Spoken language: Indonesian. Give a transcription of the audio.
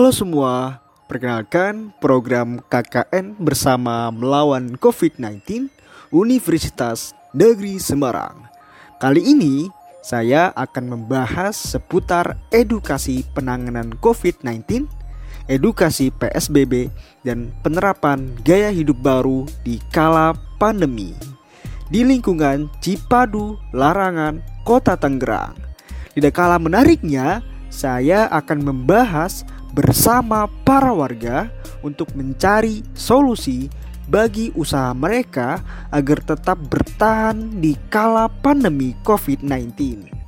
Halo semua, perkenalkan program KKN bersama melawan COVID-19 Universitas Negeri Semarang. Kali ini saya akan membahas seputar edukasi penanganan COVID-19, edukasi PSBB, dan penerapan gaya hidup baru di kala pandemi di lingkungan Cipadu, Larangan, Kota Tangerang. Tidak kalah menariknya, saya akan membahas bersama para warga untuk mencari solusi bagi usaha mereka agar tetap bertahan di kala pandemi COVID-19.